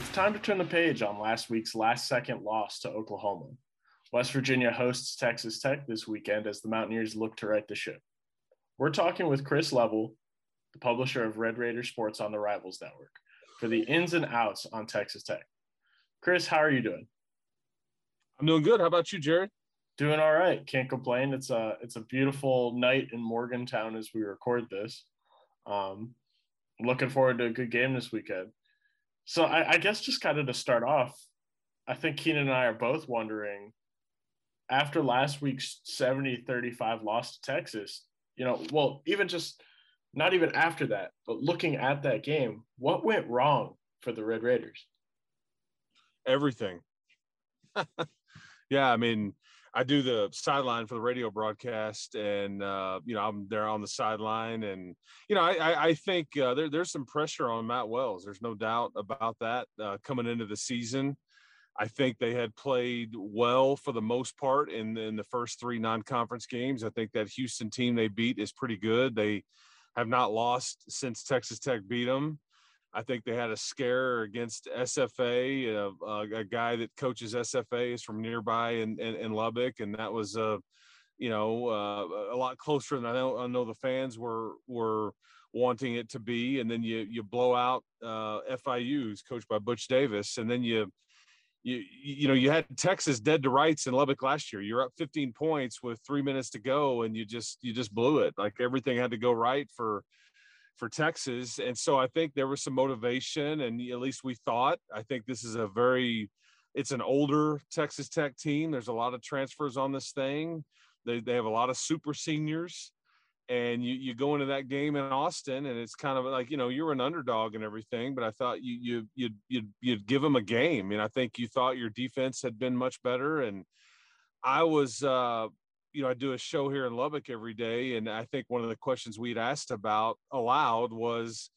It's time to turn the page on last week's last second loss to Oklahoma. West Virginia hosts Texas Tech this weekend as the Mountaineers look to right the ship. We're talking with Chris Level, the publisher of Red Raider Sports on the Rivals Network, for the ins and outs on Texas Tech. Chris, how are you doing? I'm doing good. How about you, Jared? Doing all right. Can't complain. It's a it's a beautiful night in Morgantown as we record this. Um, looking forward to a good game this weekend. So I, I guess just kind of to start off, I think Keenan and I are both wondering after last week's 70 35 loss to Texas, you know, well, even just not even after that, but looking at that game, what went wrong for the Red Raiders? Everything. yeah, I mean, I do the sideline for the radio broadcast, and uh, you know I'm there on the sideline, and you know I, I think uh, there, there's some pressure on Matt Wells. There's no doubt about that uh, coming into the season. I think they had played well for the most part in, in the first three non-conference games. I think that Houston team they beat is pretty good. They have not lost since Texas Tech beat them. I think they had a scare against SFA. Uh, a guy that coaches SFA is from nearby in, in, in Lubbock, and that was uh, you know uh, a lot closer than I know. I know the fans were were wanting it to be. And then you you blow out uh, FIU's coached by Butch Davis, and then you you you know you had Texas dead to rights in Lubbock last year. You're up 15 points with three minutes to go, and you just you just blew it. Like everything had to go right for for Texas, and so I think there was some motivation, and at least we thought. I think this is a very it's an older Texas Tech team. There's a lot of transfers on this thing. They they have a lot of super seniors and you you go into that game in Austin and it's kind of like you know you're an underdog and everything but I thought you you you'd you'd, you'd give them a game and I think you thought your defense had been much better and I was uh you know I do a show here in Lubbock every day and I think one of the questions we'd asked about aloud was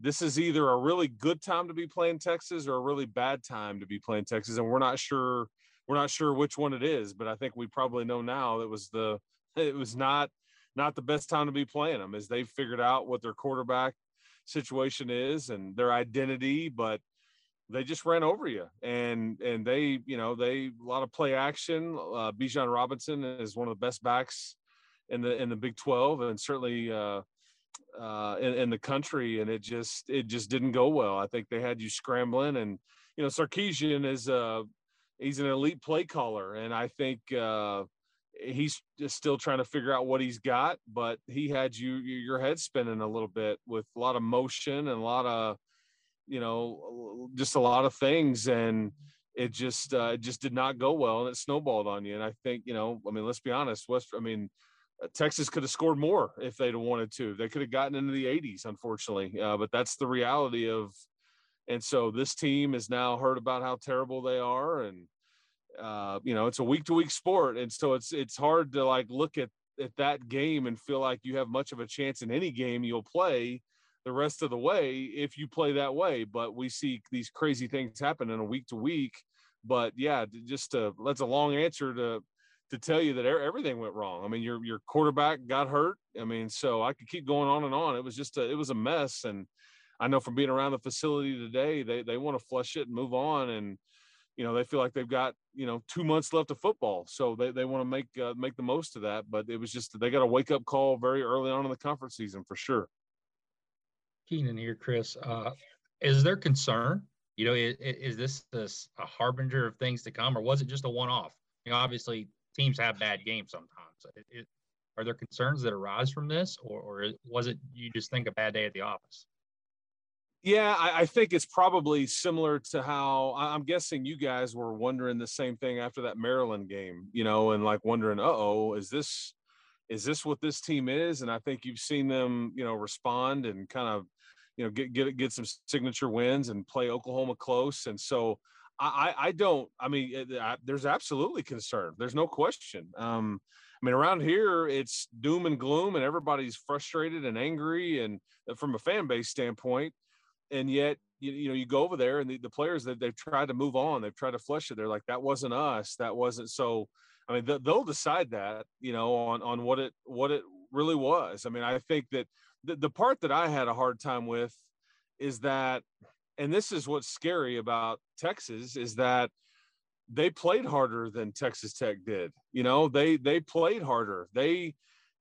this is either a really good time to be playing Texas or a really bad time to be playing Texas and we're not sure we're not sure which one it is but I think we probably know now it was the it was not not the best time to be playing them as they've figured out what their quarterback situation is and their identity, but they just ran over you and and they you know they a lot of play action uh bijan robinson is one of the best backs in the in the big 12 and certainly uh uh in, in the country and it just it just didn't go well. I think they had you scrambling and you know sarkisian is uh he's an elite play caller and i think uh he's still trying to figure out what he's got, but he had you your head spinning a little bit with a lot of motion and a lot of you know just a lot of things and it just uh, it just did not go well and it snowballed on you and I think you know I mean let's be honest West I mean uh, Texas could have scored more if they'd wanted to they could have gotten into the 80s unfortunately uh, but that's the reality of and so this team has now heard about how terrible they are and uh, you know, it's a week to week sport. And so it's, it's hard to like look at, at that game and feel like you have much of a chance in any game you'll play the rest of the way if you play that way. But we see these crazy things happen in a week to week. But yeah, just to, that's a long answer to, to tell you that everything went wrong. I mean, your, your quarterback got hurt. I mean, so I could keep going on and on. It was just a, it was a mess. And I know from being around the facility today, they, they want to flush it and move on. And, you know they feel like they've got you know two months left of football so they, they want to make uh, make the most of that but it was just they got a wake up call very early on in the conference season for sure keenan here chris. Uh, is there concern you know is, is this, this a harbinger of things to come or was it just a one-off? You know obviously teams have bad games sometimes. It, it, are there concerns that arise from this or, or was it you just think a bad day at the office? Yeah, I, I, think it's probably similar to how I'm guessing you guys were wondering the same thing after that Maryland game, you know, and like wondering, oh, is this is this what this team is? And I think you've seen them, you know, respond and kind of, you know, get get get some signature wins and play Oklahoma close. And so I I don't. I mean, I, there's absolutely concern. There's no question. Um, I mean, around here, it's doom and gloom, and everybody's frustrated and angry. And uh, from a fan base standpoint, and yet you, you know you go over there and the, the players that they've tried to move on they've tried to flush it they're like that wasn't us that wasn't so i mean they'll decide that you know on on what it what it really was i mean i think that the, the part that i had a hard time with is that and this is what's scary about Texas is that they played harder than Texas Tech did. You know, they they played harder. They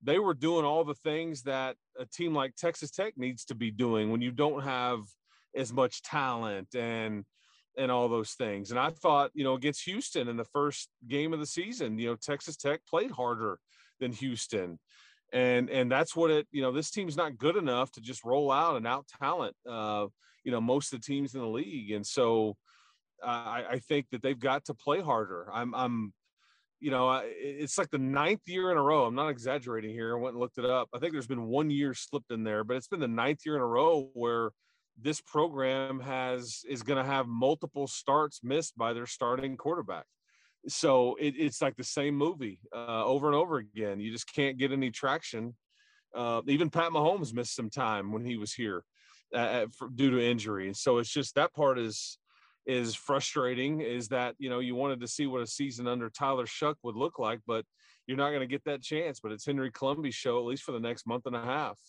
they were doing all the things that a team like Texas Tech needs to be doing when you don't have as much talent and and all those things. And I thought, you know, against Houston in the first game of the season, you know, Texas Tech played harder than Houston. And and that's what it, you know, this team's not good enough to just roll out and out talent uh, you know, most of the teams in the league. And so I, I think that they've got to play harder. I'm, I'm, you know, it's like the ninth year in a row. I'm not exaggerating here. I went and looked it up. I think there's been one year slipped in there, but it's been the ninth year in a row where this program has is going to have multiple starts missed by their starting quarterback. So it, it's like the same movie uh, over and over again. You just can't get any traction. Uh, even Pat Mahomes missed some time when he was here uh, for, due to injury. And so it's just that part is is frustrating is that you know you wanted to see what a season under Tyler Shough would look like, but you're not going to get that chance. But it's Henry Colombi's show at least for the next month and a half.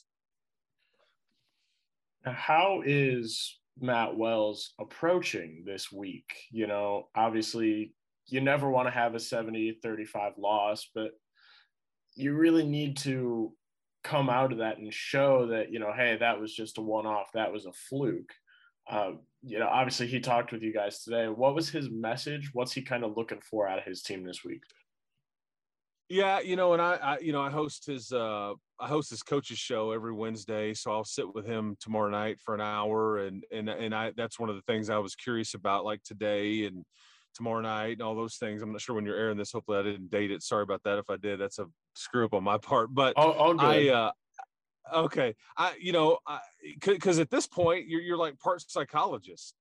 How is Matt Wells approaching this week? You know, obviously you never want to have a 70 35 loss, but you really need to come out of that and show that, you know, hey, that was just a one off, that was a fluke. Uh, you know, obviously he talked with you guys today. What was his message? What's he kind of looking for out of his team this week? Yeah, you know, and I, I, you know, I host his, uh, I host his coaches show every Wednesday, so I'll sit with him tomorrow night for an hour, and and and I, that's one of the things I was curious about, like today and tomorrow night and all those things. I'm not sure when you're airing this. Hopefully, I didn't date it. Sorry about that. If I did, that's a screw up on my part. But all, all I, uh, okay, I, you know, because at this point you're you're like part psychologist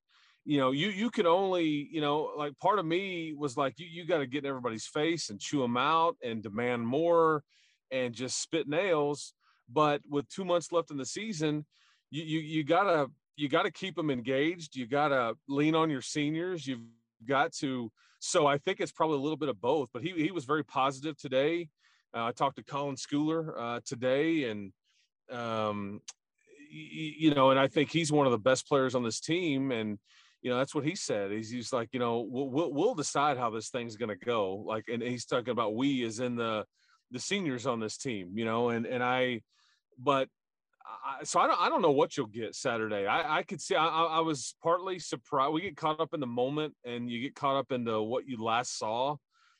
you know, you you can only, you know, like part of me was like, you you got to get in everybody's face and chew them out and demand more and just spit nails. But with two months left in the season, you you you gotta you gotta keep them engaged. You gotta lean on your seniors. You've got to. So I think it's probably a little bit of both. But he he was very positive today. Uh, I talked to Colin Schooler uh, today, and um, you know, and I think he's one of the best players on this team, and you know that's what he said he's, he's like you know we'll, we'll, we'll decide how this thing's going to go like and he's talking about we is in the the seniors on this team you know and and i but I, so I don't, I don't know what you'll get Saturday. I, I could see, I, I was partly surprised. We get caught up in the moment and you get caught up into what you last saw.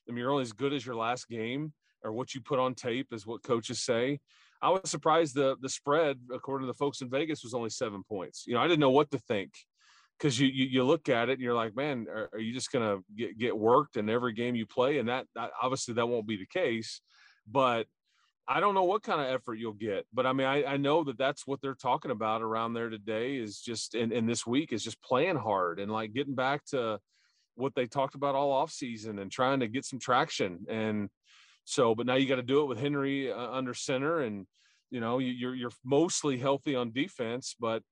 I mean, you're only as good as your last game or what you put on tape is what coaches say. I was surprised the, the spread, according to the folks in Vegas, was only seven points. You know, I didn't know what to think because you, you, you look at it and you're like, man, are, are you just gonna get get worked in every game you play? And that, that obviously that won't be the case, but I don't know what kind of effort you'll get. But I mean, I, I know that that's what they're talking about around there today is just in, in this week is just playing hard and like getting back to what they talked about all off season and trying to get some traction. And so, but now you got to do it with Henry uh, under center and you know you're you're mostly healthy on defense, but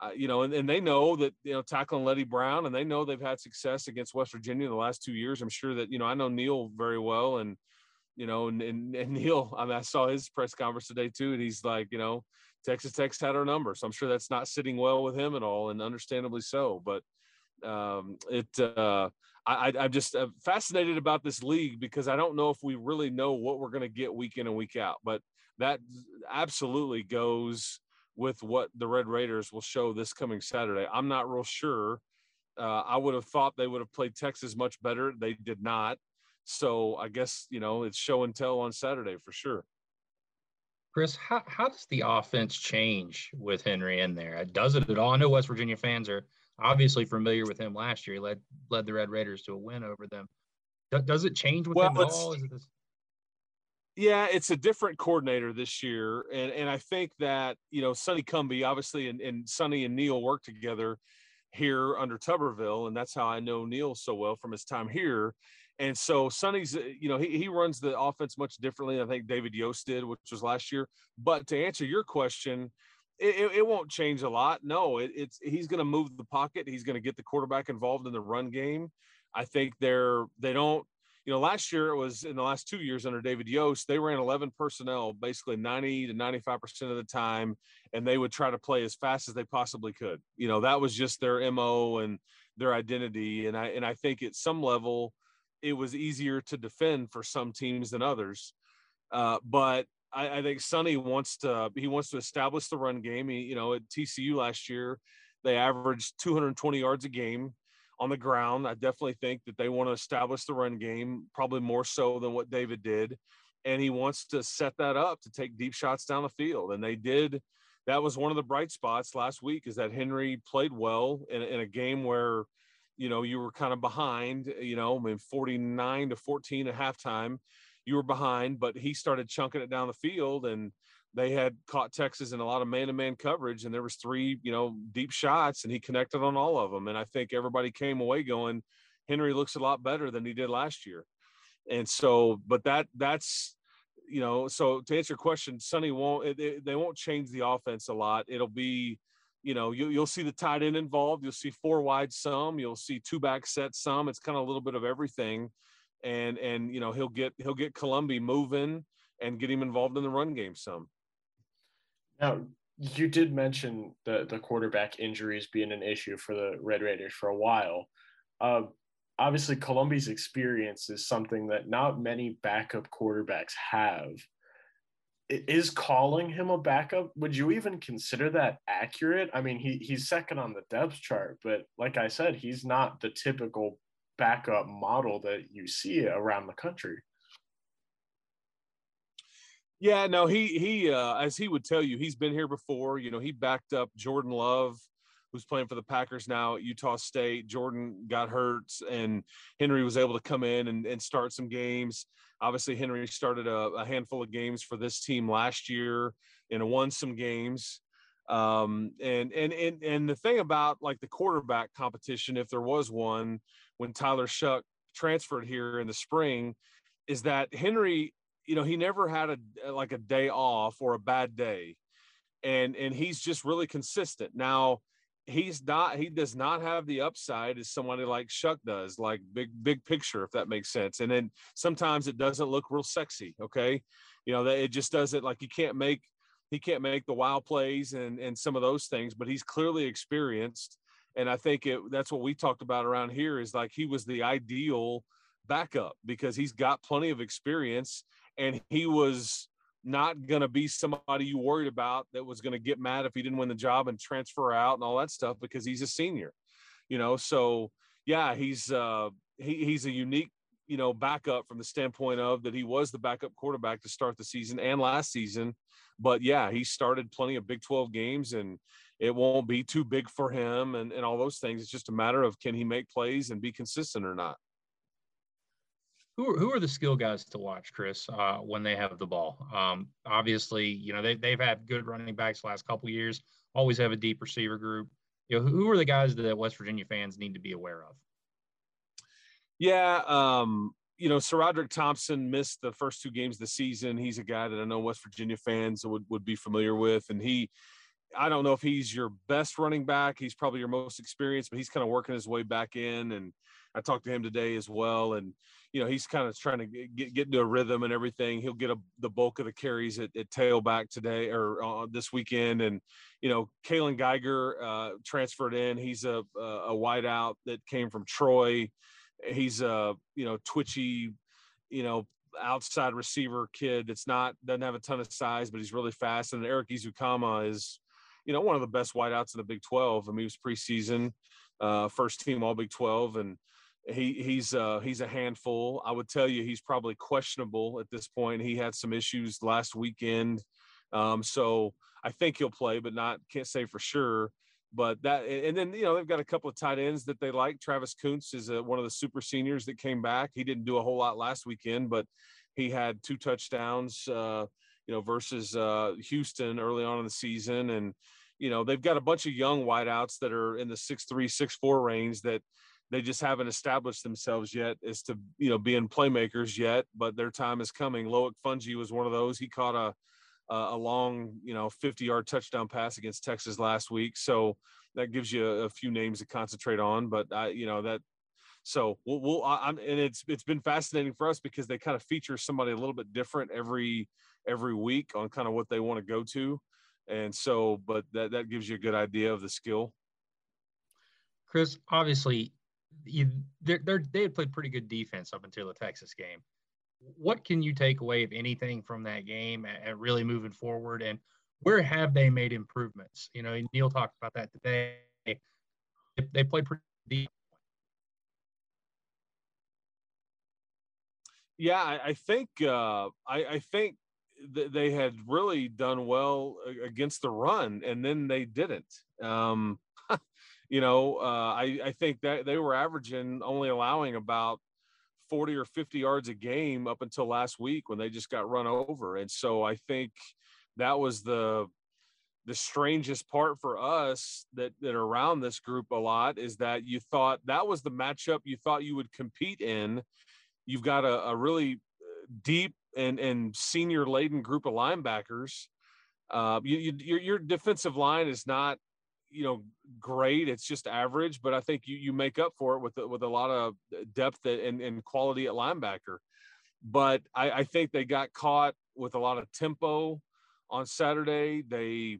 uh, you know, and, and they know that, you know, tackling Leddie Brown and they know they've had success against West Virginia the last two years. I'm sure that, you know, I know Neal very well and, you know, and, and, and Neal, I mean, I saw his press conference today too. And he's like, you know, Texas Tech's had our number. So I'm sure that's not sitting well with him at all and understandably so. But um, it, uh, I, I'm just uh, fascinated about this league because I don't know if we really know what we're going to get week in and week out. But that absolutely goes with what the Red Raiders will show this coming Saturday. I'm not real sure. Uh, I would have thought they would have played Texas much better. They did not. So I guess, you know, it's show and tell on Saturday for sure. Chris, how, how does the offense change with Henry in there? Does it at all? I know West Virginia fans are obviously familiar with him last year. He led led the Red Raiders to a win over them. Does it change with well, him at all? Is it this- yeah, it's a different coordinator this year, and and I think that you know Sonny Cumbie, obviously, and, and Sonny and Neal work together here under Tuberville, and that's how I know Neal so well from his time here. And so Sonny's, uh, you know, he, he runs the offense much differently. I think David Yost did, which was last year. But to answer your question, it, it won't change a lot. No, it, it's he's going to move the pocket. He's going to get the quarterback involved in the run game. I think they're they don't you know, last year it was in the last two years under David Yost, they ran 11 personnel basically 90 to 95% of the time, and they would try to play as fast as they possibly could. You know, that was just their MO and their identity. And I, and I think at some level, it was easier to defend for some teams than others. Uh, but I, I, think Sonny wants to, he wants to establish the run game. He, you know, at TCU last year, they averaged 220 yards a game on the ground. I definitely think that they want to establish the run game, probably more so than what David did. And he wants to set that up to take deep shots down the field. And they did. That was one of the bright spots last week is that Henry played well in, in a game where, you know, you were kind of behind, eh, you know, I mean, 49 to 14 at halftime, you were behind, but he started chunking it down the field and they had caught Texas in a lot of man-to-man coverage, and there was three, you know, deep shots, and he connected on all of them. And I think everybody came away going, Henry looks a lot better than he did last year. And so, but that that's you know, so to answer your question, Sonny won't eh, it, it, they won't change the offense a lot. It'll be, you know, you, you'll see the tight end involved. You'll see four wide some. You'll see two back set some. It's kind of a little bit of everything, and and you know he'll get he'll get Colombi moving and get him involved in the run game some. Now, you did mention the the quarterback injuries being an issue for the Red Raiders for a while. Uh, obviously, Colombi's experience is something that not many backup quarterbacks have. Is calling him a backup? Would you even consider that accurate? I mean, he he's second on the depth chart, but like I said, he's not the typical backup model that you see around the country. Yeah, no, he he uh, as he would tell you, he's been here before. You know, he backed up Jordan Love, who's playing for the Packers now at Utah State. Jordan got hurt, and Henry was able to come in and, and start some games. Obviously, Henry started a, a handful of games for this team last year and won some games. Um, and and and and the thing about like the quarterback competition, if there was one, when Tyler Shough transferred here in the spring, is that Henry you know, he never had a like a day off or a bad day. And and he's just really consistent. Now, he's not he does not have the upside as somebody like Shough does, like big big picture, if that makes sense. And then sometimes it doesn't look real sexy. Okay. You know, that it just doesn't like he can't make he can't make the wild plays and and some of those things, but he's clearly experienced. And I think it that's what we talked about around here is like he was the ideal backup because he's got plenty of experience and he was not going to be somebody you worried about that was going to get mad if he didn't win the job and transfer out and all that stuff because he's a senior you know? So yeah he's uh he, he's a unique you know backup from the standpoint of that he was the backup quarterback to start the season and last season. But yeah he started plenty of big 12 games and it won't be too big for him and, and all those things. It's just a matter of can he make plays and be consistent or not who are, who are the skill guys to watch, Chris, uh, when they have the ball? Um, obviously, you know they they've had good running backs last couple years. Always have a deep receiver group. You know, who are the guys that West Virginia fans need to be aware of? Yeah, um, you know, SaRodorick Thompson missed the first two games of the season. He's a guy that I know West Virginia fans would, would be familiar with. And he, I don't know if he's your best running back. He's probably your most experienced, but he's kind of working his way back in. And I talked to him today as well. And, you know, he's kind of trying to get, get into a rhythm and everything. He'll get a, the bulk of the carries at, at tailback today or uh, this weekend. And, you know, Kaylon Geiger uh, transferred in. He's a, a wideout that came from Troy. He's a, you know, twitchy, you know, outside receiver kid that's not, doesn't have a ton of size, but he's really fast. And Erik Ezukanma is, you know, one of the best wideouts in the Big 12. I mean, he was preseason, uh, first team All Big 12. And, he he's uh he's a handful. I would tell you he's probably questionable at this point. He had some issues last weekend, um, so I think he'll play, but not can't say for sure. But that and then you know they've got a couple of tight ends that they like. Travis Koontz is a, one of the super seniors that came back. He didn't do a whole lot last weekend, but he had two touchdowns. Uh, you know versus uh, Houston early on in the season, and you know they've got a bunch of young wideouts that are in the six three six four range that they just haven't established themselves yet as to you know being playmakers yet but their time is coming. Loic fouonji was one of those. He caught a a long you know 50 yard touchdown pass against texas last week. So that gives you a, few names to concentrate on but i you know that So we'll, we'll I'm, and it's it's been fascinating for us because they kind of feature somebody a little bit different every every week on kind of what they want to go to, and so but that that gives you a good idea of the skill. Chris, obviously, you, they're, they're, they had played pretty good defense up until the Texas game. What can you take away, if anything, from that game and, really moving forward? And where have they made improvements? You know, Neal talked about that today. They played pretty deep. Yeah, I, I think uh, I, I think th- they had really done well against the run, and then they didn't. Um, you know, uh, I, I think that they were averaging only allowing about 40 or 50 yards a game up until last week when they just got run over. And so I think that was the the strangest part for us that that around this group a lot is that you thought that was the matchup you thought you would compete in. You've got a, a really uh, deep and and senior laden group of linebackers. Uh, you, you, your, your defensive line is not you know great it's just average but i think you you make up for it with with a lot of uh, depth and, and quality at linebacker. But I, I think they got caught with a lot of tempo on saturday. They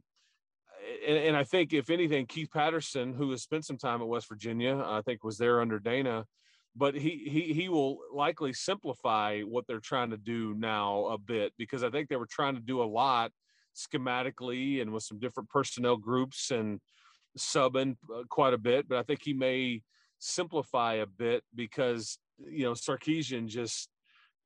and, and, i think if anything keith patterson who has spent some time at west virginia i think was there under dana but he he he will likely simplify what they're trying to do now a bit because i think they were trying to do a lot schematically and with some different personnel groups and subbing uh, quite a bit, but I think he may simplify a bit because you know Sarkisian just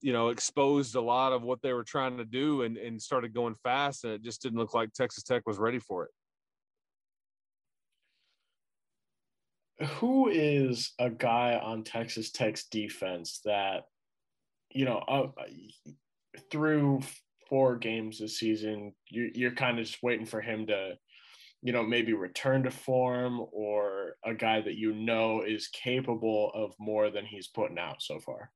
you know exposed a lot of what they were trying to do and, and started going fast, and it just didn't look like Texas Tech was ready for it. Who is a guy on Texas Tech's defense that you know uh, through four games this season, you, you're kind of just waiting for him to you know, maybe return to form or a guy that you know is capable of more than he's putting out so far?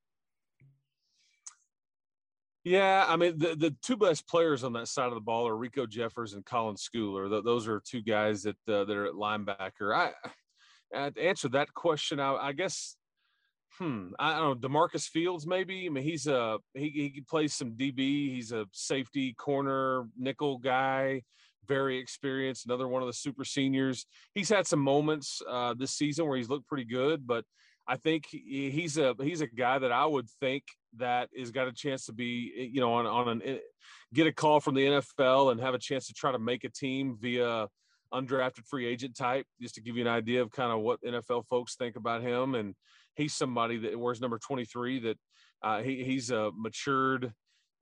Yeah, I mean the, the two best players on that side of the ball are Riko Jeffers and Colin Schooler. Those are two guys that uh, that are at linebacker. I, uh, to answer that question, I, I guess hmm, I don't know, DaMarcus Fields, maybe. I mean, he's a he he plays some DB. He's a safety corner nickel guy very experienced, another one of the super seniors. He's had some moments uh, this season where he's looked pretty good, but I think he's a he's a guy that I would think that is got a chance to be eh, you know on on an eh, get a call from the NFL and have a chance to try to make a team via undrafted free agent type. Just to give you an idea of kind of what NFL folks think about him, and he's somebody that wears number twenty three. That uh, he he's a matured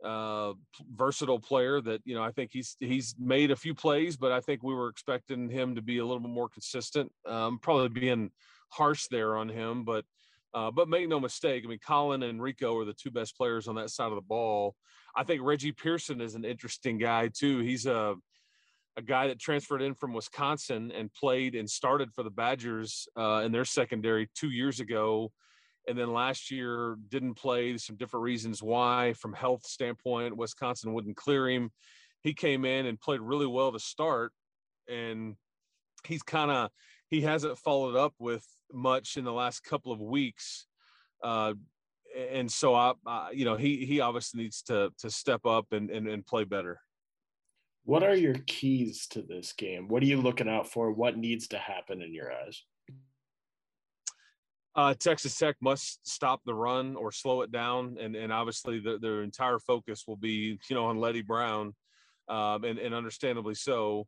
uh, versatile player that you know I think he's he's made a few plays, but I think we were expecting him to be a little bit more consistent. Um, probably being harsh there on him, but uh, but make no mistake. I mean, Colin and Riko are the two best players on that side of the ball. I think Reggie Pearson is an interesting guy too. He's a a guy that transferred in from Wisconsin and played and started for the Badgers uh, in their secondary two years ago and then last year didn't play some different reasons why from health standpoint wisconsin wouldn't clear him. He came in and played really well to start and he's kind of he hasn't followed up with much in the last couple of weeks uh, and so I, I, you know he he obviously needs to to step up and, and and play better. What are your keys to this game? What are you looking out for? What needs to happen in your eyes uh, Texas Tech must stop the run or slow it down, and and obviously the, their entire focus will be you know on Leddie Brown, um, and and understandably so.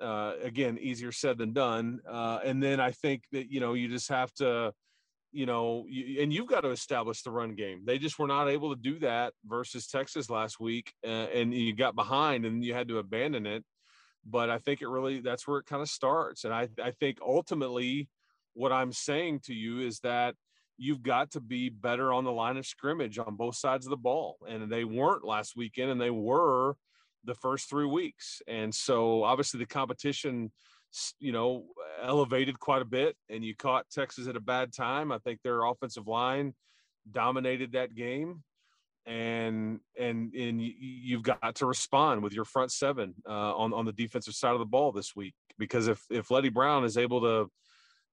Uh, again, easier said than done. Uh, and then I think that you know you just have to, you know, you, and you've got to establish the run game. They just were not able to do that versus Texas last week, uh, and you got behind and you had to abandon it. But I think it really that's where it kind of starts, and I I think ultimately what I'm saying to you is that you've got to be better on the line of scrimmage on both sides of the ball. And they weren't last weekend, and they were the first three weeks. And so obviously the competition, you know, elevated quite a bit, and you caught Texas at a bad time. I think their offensive line dominated that game. And and and you've got to respond with your front seven uh, on on the defensive side of the ball this week because if if Leddie Brown is able to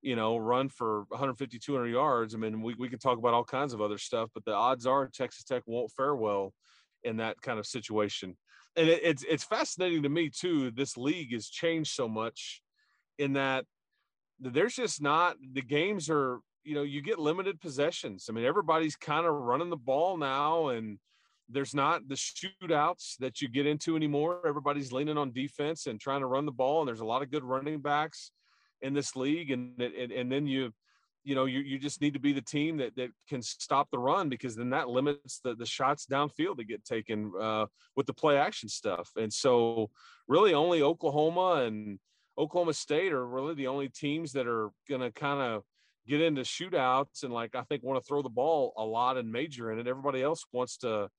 you know, run for 150, 200 yards. I mean, we, we can talk about all kinds of other stuff, but the odds are Texas Tech won't fare well in that kind of situation. And it, it's it's fascinating to me too. This league has changed so much in that there's just not the games are you know you get limited possessions. I mean, everybody's kind of running the ball now, and there's not the shootouts that you get into anymore. Everybody's leaning on defense and trying to run the ball, and there's a lot of good running backs in this league, and and, and then you you know you, you just need to be the team that, that can stop the run because then that limits the, the shots downfield that get taken uh, with the play action stuff. And so really only oklahoma and oklahoma state are really the only teams that are going to kind of get into shootouts. And like i think want to throw the ball a lot and major in it everybody else wants to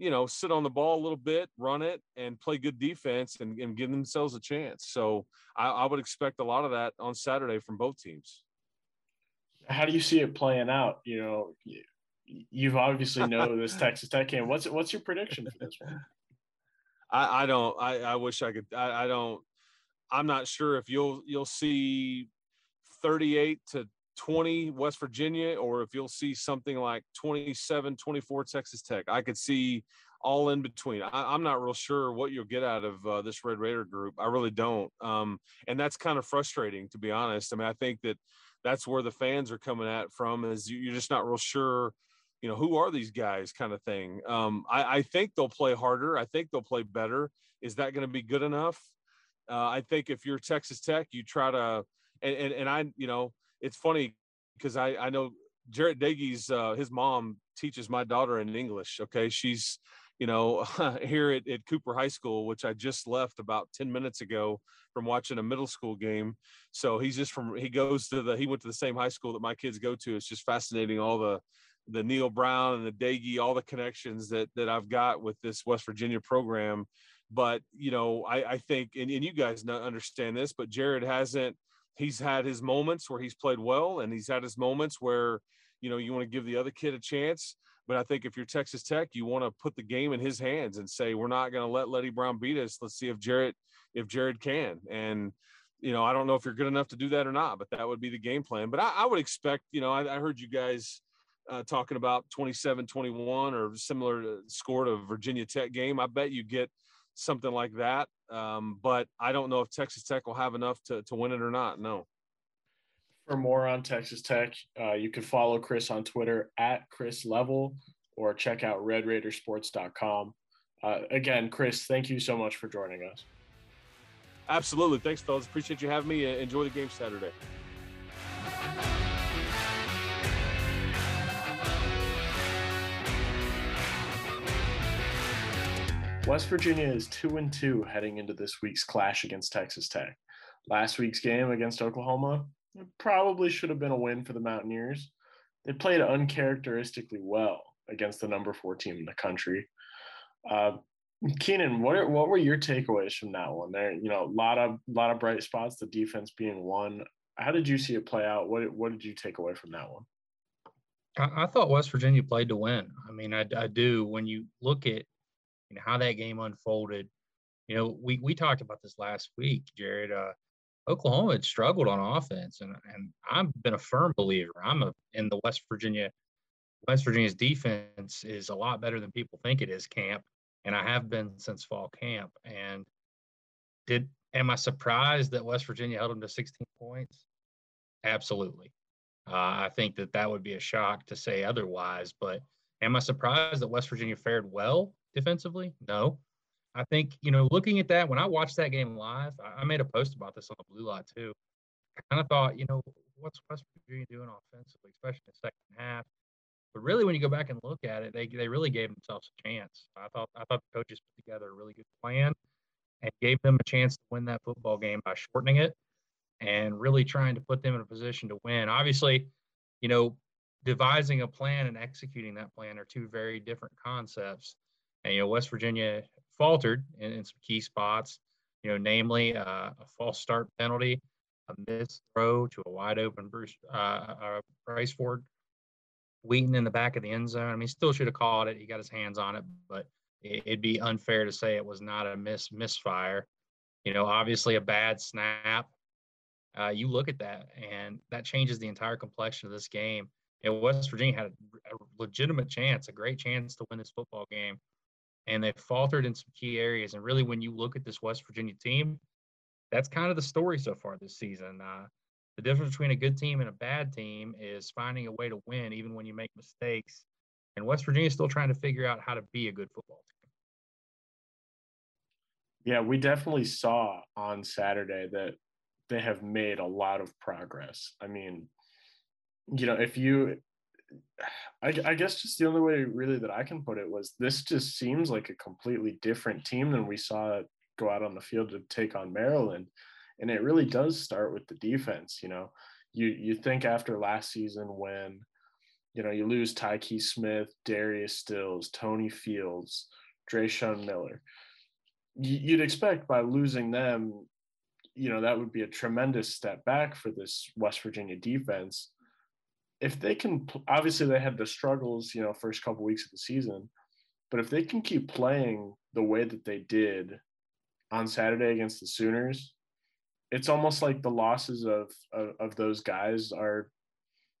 you know sit on the ball a little bit run it and play good defense and, and give themselves a chance so I, I would expect a lot of that on saturday from both teams how do you see it playing out? You know, you've obviously know this Texas Tech game. What's what's your prediction for this one? I, I don't. I, I wish I could. I, I don't. I'm not sure if you'll you'll see 38 to 20 West Virginia or if you'll see something like 27 24 Texas Tech. I could see all in between. I, am not real sure what you'll get out of uh, this Red Raider group. I really don't. Um, and that's kind of frustrating, to be honest. I mean, I think that that's where the fans are coming at from is you're just not real sure you know who are these guys kind of thing um, I, I, think they'll play harder i think they'll play better is that going to be good enough uh, i think if you're texas tech you try to and, and, and i you know it's funny because i i know jarret doege's uh, his mom teaches my daughter in english okay she's you know, here at, at, Cooper High School, which I just left about 10 minutes ago from watching a middle school game. So he's just from, he goes to the, he went to the same high school that my kids go to. It's just fascinating all the, the Neal Brown and the Doege, all the connections that, that I've got with this West Virginia program. But, you know, I, I think, and, and you guys understand this, but Jared hasn't, he's had his moments where he's played well and he's had his moments where, you know, you want to give the other kid a chance but I think if you're Texas Tech, you want to put the game in his hands and say, we're not going to let leddie Brown beat us. Let's see if jared if jared can. And, you know, I don't know if you're good enough to do that or not, but that would be the game plan. But I, I would expect, you know, I, I heard you guys uh, talking about 27 21 or similar score to Virginia Tech game. I bet you get something like that. Um, but I don't know if Texas Tech will have enough to, to win it or not. No. For more on Texas Tech, uh, you can follow Chris on Twitter at Chris Level or check out RedRaidersports.com. Uh, again, Chris, thank you so much for joining us. Absolutely. Thanks, fellas. Appreciate you having me. Enjoy the game Saturday. West Virginia is 2 and 2 heading into this week's clash against Texas Tech. Last week's game against Oklahoma probably should have been a win for the Mountaineers. They played uncharacteristically well against the number four team in the country. Uh, Keenan, what are, what were your takeaways from that one? There, you know, a lot of lot of bright spots. The defense being one. How did you see it play out? What what did you take away from that one? I, I thought West Virginia played to win. I mean, I, I do. When you look at you know, how that game unfolded, you know, we we talked about this last week, Jared. Uh, Oklahoma had struggled on offense, and and I've been a firm believer. I'm a in the West Virginia West Virginia's defense is a lot better than people think it is. Camp, and I have been since fall camp. And did am I surprised that West Virginia held them to 16 points? Absolutely. Uh, I think that that would be a shock to say otherwise. But am I surprised that West Virginia fared well defensively? No. I think, you know, looking at that, when I watched that game live, I, made a post about this on the blue lot too. I kind of thought, you know, what's West Virginia doing offensively, especially in the second half? But really, when you go back and look at it, they, they really gave themselves a chance. I thought I thought the coaches put together a really good plan and gave them a chance to win that football game by shortening it and really trying to put them in a position to win. Obviously, you know, devising a plan and executing that plan are two very different concepts. And you know, West Virginia faltered in, in some key spots, you know, namely uh, a false start penalty, a missed throw to a wide open Bruce uh, uh, Bryce Ford, Wheaton in the back of the end zone. I mean, still should have called it. He got his hands on it, but it, it'd be unfair to say it was not a miss misfire. You know, obviously a bad snap uh, you look at that, and that changes the entire complexion of this game. And West Virginia had a, a legitimate chance, a great chance to win this football game, and they faltered in some key areas. And really, when you look at this West Virginia team, that's kind of the story so far this season. Uh, the difference between a good team and a bad team is finding a way to win, even when you make mistakes. And West Virginia is still trying to figure out how to be a good football team. Yeah, we definitely saw on Saturday that they have made a lot of progress. I mean, you know, if you, I, I, guess just the only way really that I can put it was this just seems like a completely different team than we saw go out on the field to take on Maryland. And it really does start with the defense. You know, you you think after last season when, you know, you lose Tykee Smith, Darius Stills, Tony Fields, Dreshun Miller, you'd expect by losing them, you know, that would be a tremendous step back for this West Virginia defense. If they can, obviously they had the struggles, you know, first couple weeks of the season, but if they can keep playing the way that they did on Saturday against the Sooners, it's almost like the losses of, of, of those guys are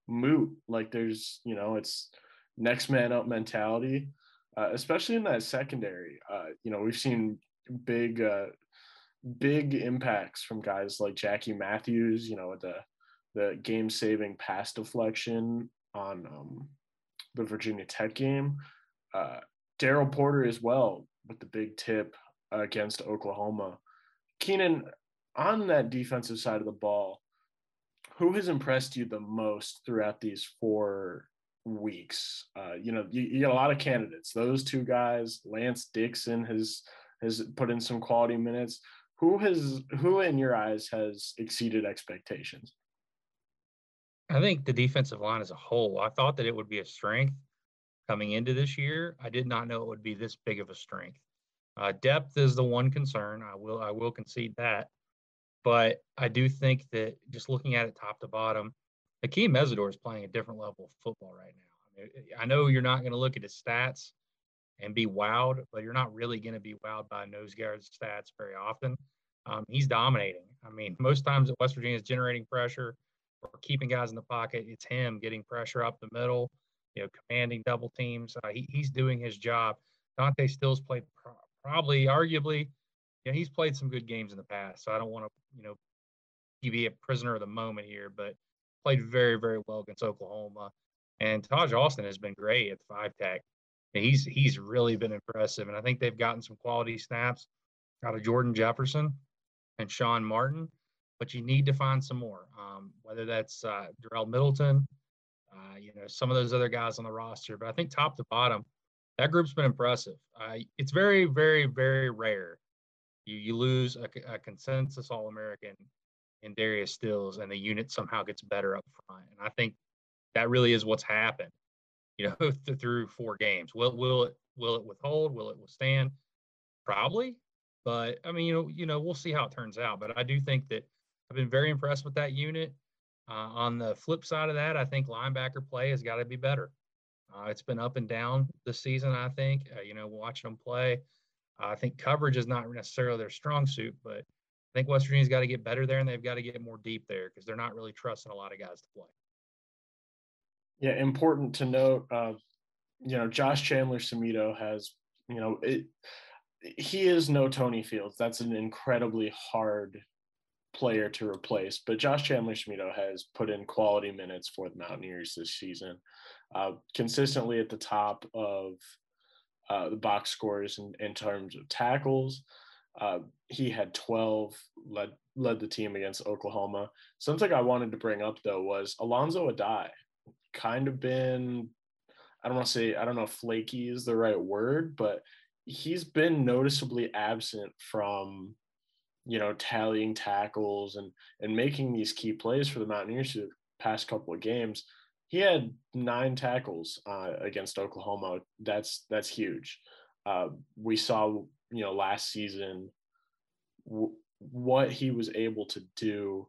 moot. Like there's, you know, it's next man up mentality, uh, especially in that secondary. Uh, you know, we've seen big, uh, big impacts from guys like Jackie Matthews. You know, with the the game saving pass deflection on um, the Virginia Tech game. Uh, Daryl Porter as well with the big tip against Oklahoma. Keenan, on that defensive side of the ball, who has impressed you the most throughout these four weeks? Uh, you know, you, you, got a lot of candidates. Those two guys, Lance Dixon has has put in some quality minutes. Who has who in your eyes has exceeded expectations? I think the defensive line as a whole. I thought that it would be a strength coming into this year. I did not know it would be this big of a strength. Uh, depth is the one concern. I will I will concede that, but I do think that just looking at it top to bottom, Akeem Mesidor is playing a different level of football right now. I, mean, I know you're not going to look at his stats and be wowed, but you're not really going to be wowed by nose guard stats very often. Um, he's dominating. I mean, most times West Virginia is generating pressure or keeping guys in the pocket, it's him getting pressure up the middle, you know, commanding double teams. Uh, he, he's doing his job. Dante Stills played probably arguably, you know, he's played some good games in the past. So I don't want to, you know, be a prisoner of the moment here, but played very, very well against Oklahoma. And Taijh Alston has been great at five tech. He's he's really been impressive, and I think they've gotten some quality snaps out of Jordan Jefferson and Sean Martin. But you need to find some more, um, whether that's uh, Darel Middleton, uh, you know, some of those other guys on the roster. But I think top to bottom, that group's been impressive. Uh, it's very, very, very rare you you lose a, a consensus All American in Darius Stills, and the unit somehow gets better up front. And I think that really is what's happened. You know, through four games. Will will it will it withhold? Will it withstand? Probably, but I mean, you know, you know, we'll see how it turns out. But I do think that I've been very impressed with that unit. Uh, on the flip side of that, I think linebacker play has got to be better. Uh, it's been up and down this season, I think. Uh, you know, watching them play, I think coverage is not necessarily their strong suit, but I think West Virginia's got to get better there and they've got to get more deep there because they're not really trusting a lot of guys to play. Yeah, important to note. Uh, you know, Josh Chandler Semedo has, you know, it, he is no Tony Fields. That's an incredibly hard player to replace. But Josh Chandler Semedo has put in quality minutes for the Mountaineers this season uh, consistently at the top of uh, the box scores in, in terms of tackles. Uh, he had 12, led led the team against Oklahoma. Something I wanted to bring up though was Alonzo Addae kind of been, I don't want to say, I don't know if flaky is the right word, but he's been noticeably absent from, you know, tallying tackles and and making these key plays for the Mountaineers the past couple of games he had nine tackles uh, against Oklahoma. That's that's huge. Uh, we saw, you know, last season w- what he was able to do.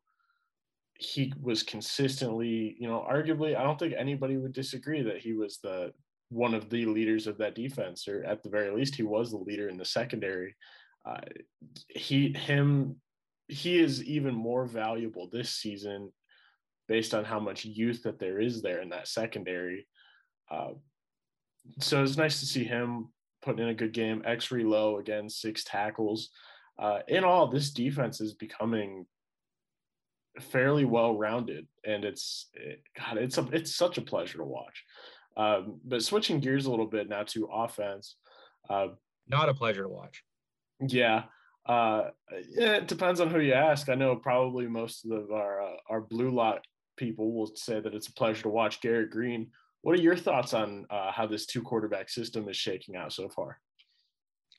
He was consistently, you know, arguably, I don't think anybody would disagree that he was the one of the leaders of that defense, or at the very least, he was the leader in the secondary. Uh, he, him, he is even more valuable this season based on how much youth that there is there in that secondary. Uh, so it's nice to see him putting in a good game. X low again, six tackles. Uh, in all, this defense is becoming fairly well rounded, and it's it, God, it's a it's such a pleasure to watch. Um, but switching gears a little bit now to offense. Uh, Not a pleasure to watch. Yeah. Uh, it depends on who you ask. I know probably most of our uh, our blue lot people will say that it's a pleasure to watch Garrett Greene. What are your thoughts on uh, how this two quarterback system is shaking out so far?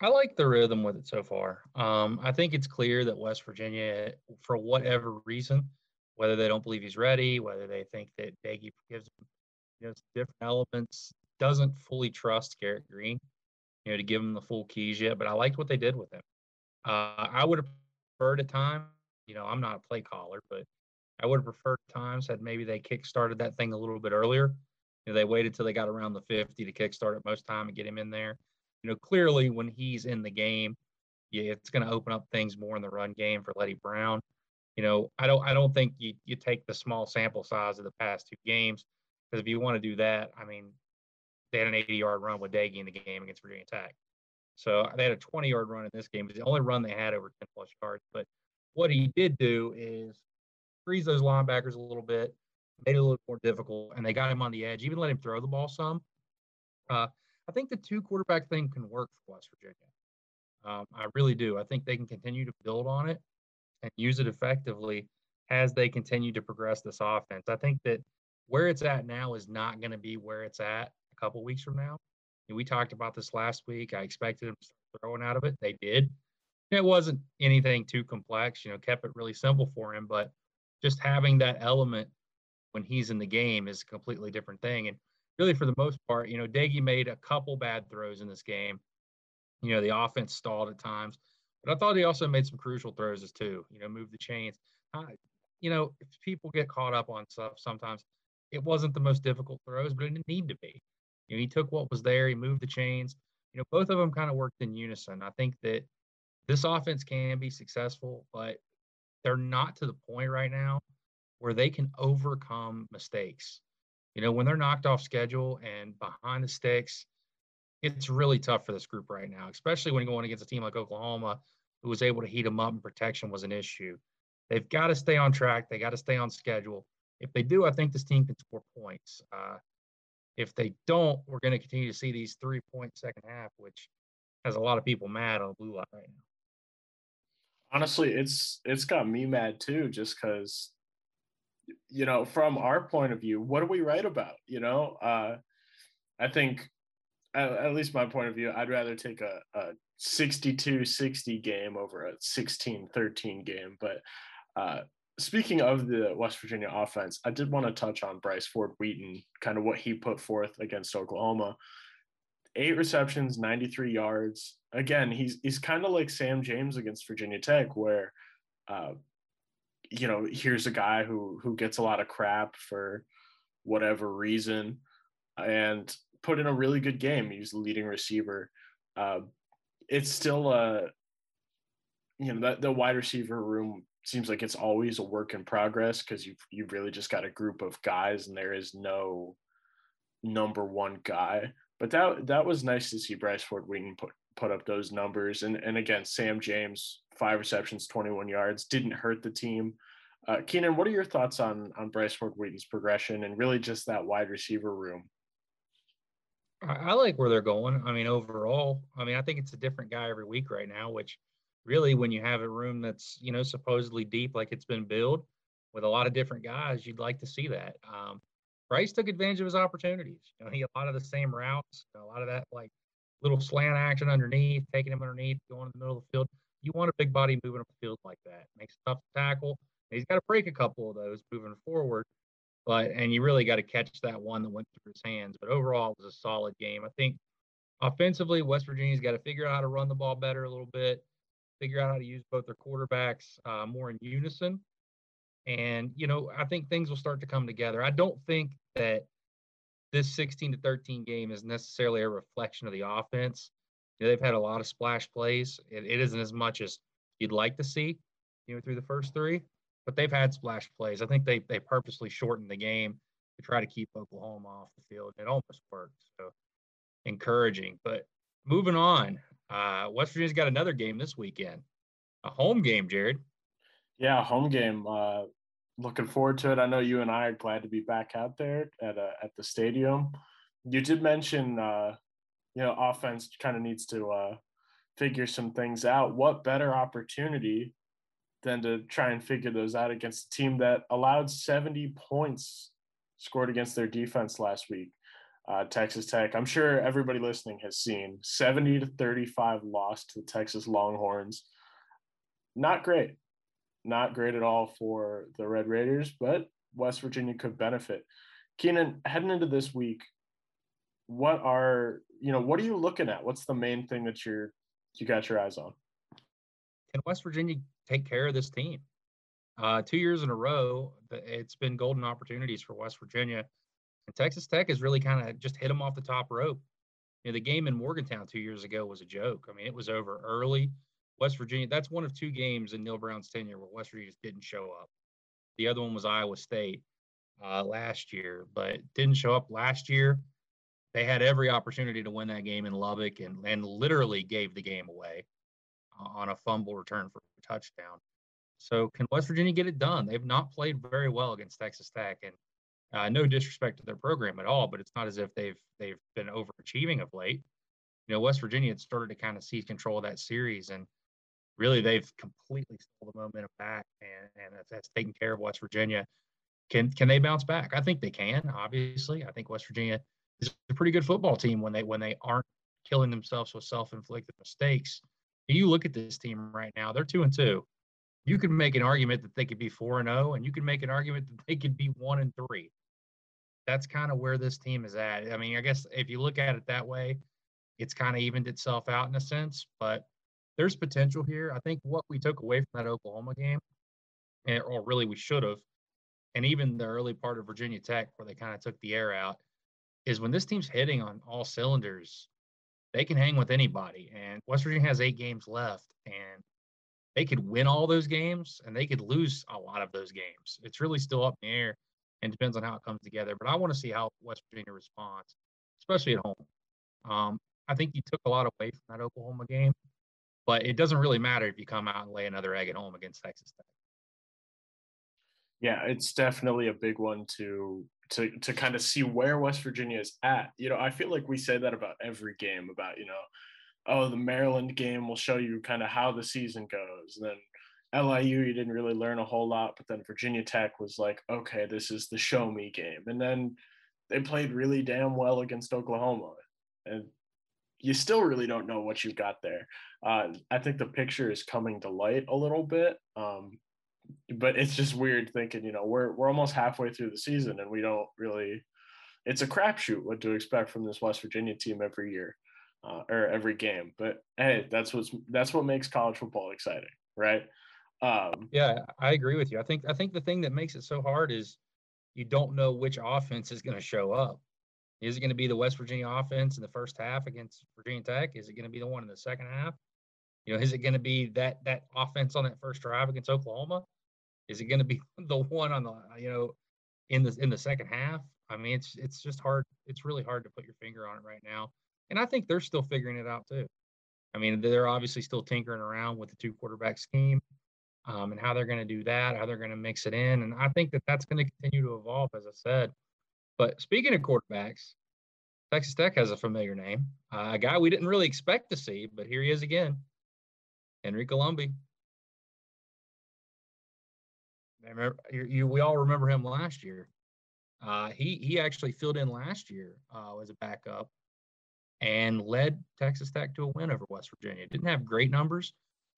I like the rhythm with it so far. Um, I think it's clear that West Virginia, for whatever reason, whether they don't believe he's ready, whether they think that Doege gives you know, different elements, doesn't fully trust Garrett Greene, you know, to give him the full keys yet. But I liked what they did with him. Uh, I would have preferred a time, you know, I'm not a play caller, but I would have preferred times had maybe they kick started that thing a little bit earlier. You know, they waited till they got around the 50 to kickstart it most time and get him in there. You know, clearly when he's in the game, yeah, it's going to open up things more in the run game for Leddie Brown. You know, I don't I don't think you you take the small sample size of the past two games because if you want to do that, I mean, they had an 80 yard run with Doege in the game against Virginia Tech. So they had a 20 yard run in this game. It was the only run they had over 10 plus yards. But what he did do is freeze those linebackers a little bit, made it a little more difficult, and they got him on the edge, even let him throw the ball some. Uh, I think the two quarterback thing can work for West Virginia. Um, I really do. I think they can continue to build on it and use it effectively as they continue to progress this offense. I think that where it's at now is not going to be where it's at couple weeks from now. And we talked about this last week. I expected them throwing out of it. They did. It wasn't anything too complex, you know, kept it really simple for him, but just having that element when he's in the game is a completely different thing. And really, for the most part, you know, Doege made a couple bad throws in this game. You know, the offense stalled at times, but I thought he also made some crucial throws as too. You know, move the chains. Uh, you know, people get caught up on stuff sometimes, it wasn't the most difficult throws, but it didn't need to be. You know, he took what was there, he moved the chains. You know, both of them kind of worked in unison. I think that this offense can be successful, but they're not to the point right now where they can overcome mistakes. You know, when they're knocked off schedule and behind the sticks, it's really tough for this group right now, especially when going against a team like Oklahoma, who was able to heat them up and protection was an issue. They've got to stay on track. They got to stay on schedule. If they do, I think this team can score points. Uh, if they don't, we're going to continue to see these three point second half, which has a lot of people mad on blue line right now. Honestly it's it's got me mad too just because you know from our point of view what do we write about you know? Uh i think at, at least my point of view i'd rather take a, a 62-60 game over a 16-13 game but uh speaking of the west virginia offense i did want to touch on bryce ford wheaton kind of what he put forth against oklahoma eight receptions 93 yards again, he's he's kind of like Sam James against Virginia Tech, where uh, you know, here's a guy who who gets a lot of crap for whatever reason, and put in a really good game. He's the leading receiver. Uh, it's still a you know that the wide receiver room seems like it's always a work in progress because you've you've really just got a group of guys and there is no number one guy. But that that was nice to see Bryce Ford Wheaton put put up those numbers. And and again, Sam James, five receptions, 21 yards, didn't hurt the team. Uh, Keenan, what are your thoughts on on Bryce Ford Wheaton's progression and really just that wide receiver room? I like where they're going. I mean, overall, I mean, I think it's a different guy every week right now, which really, when you have a room that's, you know, supposedly deep like it's been built with a lot of different guys, you'd like to see that. Um, Bryce took advantage of his opportunities. You know, he a lot of the same routes, a lot of that like little slant action underneath, taking him underneath, going in the middle of the field. You want a big body moving up the field like that. Makes it tough to tackle. He's got to break a couple of those moving forward, but and you really got to catch that one that went through his hands. But overall, it was a solid game. I think offensively, West Virginia's got to figure out how to run the ball better a little bit, figure out how to use both their quarterbacks uh, more in unison. And, you know, I think things will start to come together. I don't think that this 16 to 13 game is necessarily a reflection of the offense. You know, they've had a lot of splash plays. It, it isn't as much as you'd like to see. You know, through the first three, but they've had splash plays. I think they they purposely shortened the game to try to keep Oklahoma off the field. It almost worked. So encouraging. But moving on, uh, West Virginia's got another game this weekend, a home game, Jared. Yeah, home game. Uh, looking forward to it. I know you and I are glad to be back out there at uh, at the stadium. You did mention, uh, you know, offense kind of needs to uh, figure some things out. What better opportunity than to try and figure those out against a team that allowed 70 points scored against their defense last week? Uh, Texas Tech. I'm sure everybody listening has seen 70 to 35 loss to the Texas Longhorns. Not great not great at all for the Red Raiders, but West Virginia could benefit. Keenan, heading into this week, what are you know what are you looking at? What's the main thing that you're you got your eyes on? Can West Virginia take care of this team? Uh, two years in a row, it's been golden opportunities for West Virginia, and Texas Tech has really kind of just hit them off the top rope. You know, the game in Morgantown two years ago was a joke. I mean, it was over early. West Virginia, that's one of two games in Neal Brown's tenure where West Virginia just didn't show up. The other one was Iowa State uh, last year, but didn't show up last year. They had every opportunity to win that game in Lubbock and, and literally gave the game away uh, on a fumble return for a touchdown. So can West Virginia get it done? They've not played very well against Texas Tech, and uh, no disrespect to their program at all, but it's not as if they've they've been overachieving of late. You know, West Virginia had started to kind of seize control of that series, and really they've completely stole the momentum back, and and that's, taken care of West Virginia. Can can they bounce back? I think they can. Obviously, I think West Virginia is a pretty good football team when they when they aren't killing themselves with self-inflicted mistakes. You look at this team right now; they're two and two. You could make an argument that they could be four and zero, oh, and you could make an argument that they could be one and three. That's kind of where this team is at. I mean, I guess if you look at it that way, it's kind of evened itself out in a sense. But there's potential here. I think what we took away from that Oklahoma game, eh, or really we should have, and even the early part of Virginia Tech where they kind of took the air out, is when this team's hitting on all cylinders, they can hang with anybody. And West Virginia has eight games left, and they could win all those games and they could lose a lot of those games. It's really still up in the air and depends on how it comes together. But I want to see how West Virginia responds, especially at home. Um, I think you took a lot away from that Oklahoma game. But it doesn't really matter if you come out and lay another egg at home against Texas Tech. Yeah, it's definitely a big one to to to kind of see where West Virginia is at. You know, I feel like we say that about every game about, you know, oh, the Maryland game will show you kind of how the season goes. And then LIU, you didn't really learn a whole lot, but then Virginia Tech was like, okay, this is the show me game. And then they played really damn well against Oklahoma. And you still really don't know what you've got there. Uh, I think the picture is coming to light a little bit, um, but it's just weird thinking, you know, we're we're almost halfway through the season and we don't really. It's a crapshoot what to expect from this West Virginia team every year, uh, or every game. But hey, that's what's that's what makes college football exciting, right? Um, yeah, I agree with you. I think I think the thing that makes it so hard is you don't know which offense is going to show up. Is it going to be the West Virginia offense in the first half against Virginia Tech? Is it going to be the one in the second half? You know, is it going to be that that offense on that first drive against Oklahoma? Is it going to be the one on the you know in the in the second half? I mean, it's it's just hard. It's really hard to put your finger on it right now, and I think they're still figuring it out too. I mean, they're obviously still tinkering around with the two quarterback scheme um, and how they're going to do that, how they're going to mix it in, and I think that that's going to continue to evolve, as I said. But speaking of quarterbacks, Texas Tech has a familiar name, uh, a guy we didn't really expect to see, but here he is again, Henry Colombi. Remember, you, you, we all remember him last year. Uh, he he actually filled in last year uh, as a backup and led Texas Tech to a win over West Virginia. Didn't have great numbers,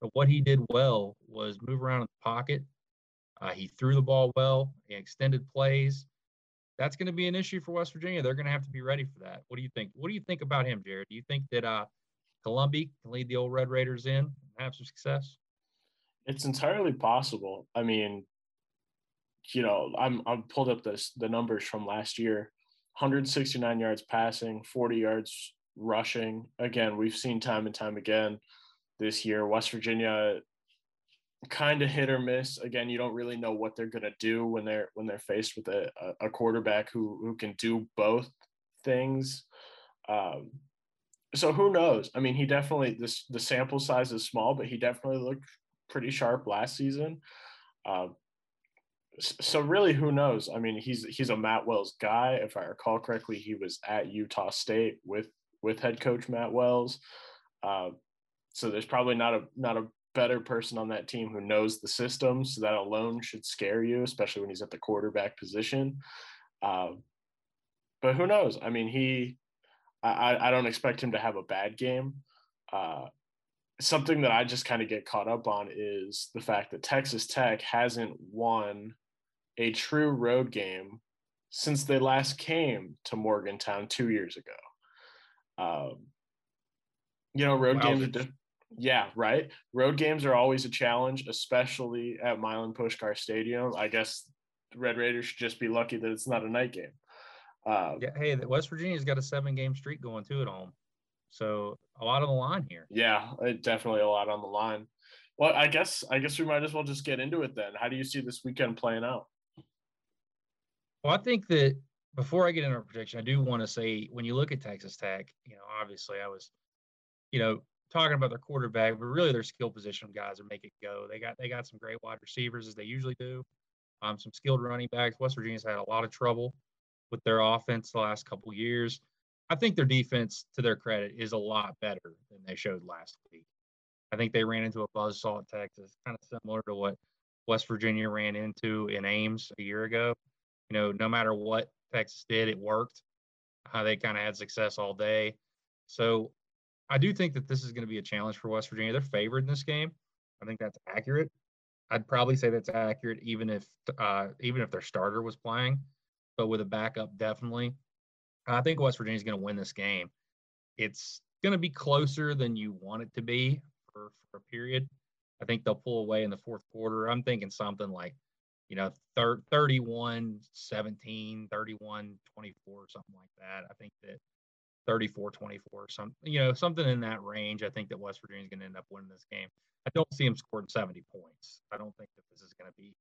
but what he did well was move around in the pocket. Uh, he threw the ball well, he extended plays, that's going to be an issue for West Virginia. They're going to have to be ready for that. What do you think? What do you think about him, Jared? Do you think that uh, Colombi can lead the old Red Raiders in and have some success? It's entirely possible. I mean, you know, I'm I'm pulled up this the numbers from last year. 169 yards passing, 40 yards rushing. Again, we've seen time and time again this year. West Virginia, kind of hit or miss. Again, you don't really know what they're gonna do when they're when they're faced with a, a quarterback who who can do both things. Um, so who knows? I mean, he definitely this the sample size is small, but he definitely looked pretty sharp last season. Uh, so really, who knows? I mean, he's he's a Matt Wells guy. If I recall correctly, he was at Utah State with with head coach Matt Wells. Uh, so there's probably not a not a better person on that team who knows the system. So that alone should scare you, especially when he's at the quarterback position. Uh, but who knows? I mean, he I I don't expect him to have a bad game. Uh, something that I just kind of get caught up on is the fact that Texas Tech hasn't won a true road game since they last came to Morgantown two years ago. Um, you know, road wow. games are yeah, right. Road games are always a challenge, especially at Milan Puskar Stadium. I guess Red Raiders should just be lucky that it's not a night game. Um, yeah, hey, West Virginia's got a seven game streak going to it home. So a lot on the line here. Yeah, definitely a lot on the line. Well, I guess I guess we might as well just get into it then. How do you see this weekend playing out? Well, I think that before I get into our prediction, I do want to say when you look at Texas Tech, you know, obviously I was, you know, talking about their quarterback, but really their skill position guys are making it go. They got they got some great wide receivers as they usually do. Um, some skilled running backs. West Virginia's had a lot of trouble with their offense the last couple years. I think their defense, to their credit, is a lot better than they showed last week. I think they ran into a buzzsaw at Texas, kind of similar to what West Virginia ran into in Ames a year ago you know, no matter what Texas did, it worked. Uh, they kind of had success all day. So I do think that this is going to be a challenge for West Virginia. They're favored in this game. I think that's accurate. I'd probably say that's accurate, even if uh, even if their starter was playing, but with a backup, definitely. I think West Virginia is going to win this game. It's going to be closer than you want it to be for, for a period. I think they'll pull away in the fourth quarter. I'm thinking something like you know, thir- 31 17, 31 24, something like that. I think that 34 24, some, you know, something in that range. I think that West Virginia is going to end up winning this game. I don't see them scoring 70 points. I don't think that this is going to be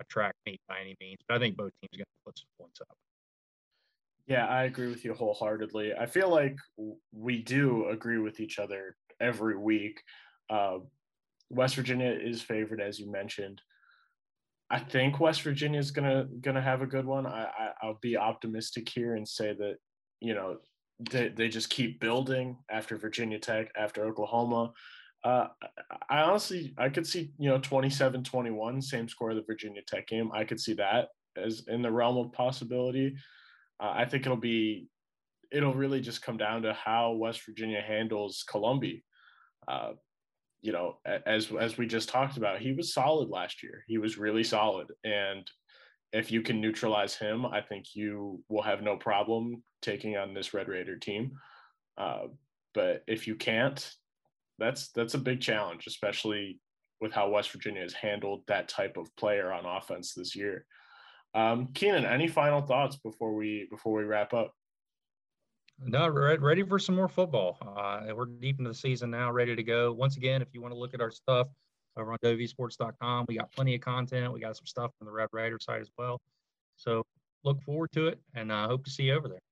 a track meet by any means, but I think both teams are going to put some points up. Yeah, I agree with you wholeheartedly. I feel like we do agree with each other every week. Uh, West Virginia is favored, as you mentioned. I think West Virginia is gonna gonna have a good one. I, I will be optimistic here and say that you know they they just keep building after Virginia Tech, after Oklahoma. Uh, I honestly I could see you know 27-21, same score of the Virginia Tech game. I could see that as in the realm of possibility. Uh, I think it'll be it'll really just come down to how West Virginia handles Colombi. Uh, you know, as as we just talked about, he was solid last year. He was really solid, and if you can neutralize him, I think you will have no problem taking on this Red Raider team. Uh, but if you can't, that's that's a big challenge, especially with how West Virginia has handled that type of player on offense this year. Um, Keenan, any final thoughts before we before we wrap up? No, ready for some more football. Uh, we're deep into the season now, ready to go. Once again, if you want to look at our stuff over on wvsports.com, we got plenty of content. We got some stuff from the Red Raider side as well. So look forward to it, and uh, hope to see you over there.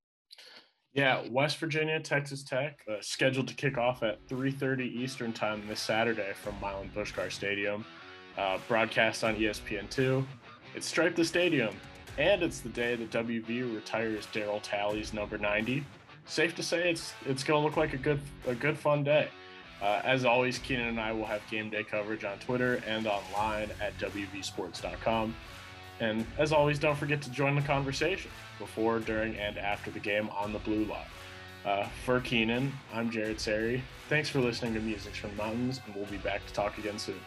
Yeah, West Virginia, Texas Tech, uh, scheduled to kick off at 3:30 Eastern Time this Saturday from Milan Puskar Stadium. Uh, broadcast on ESPN2. It's Stripe the Stadium, and it's the day that WVU retires Darryl Talley's number 90 safe to say it's it's going to look like a good a good fun day. Uh, as always, Keenan and I will have game day coverage on Twitter and online at wvsports.com. And as always, don't forget to join the conversation before, during, and after the game on the Blue Line. Uh, for Keenan, I'm Jared Sari. Thanks for listening to Music from the Mountains, and we'll be back to talk again soon.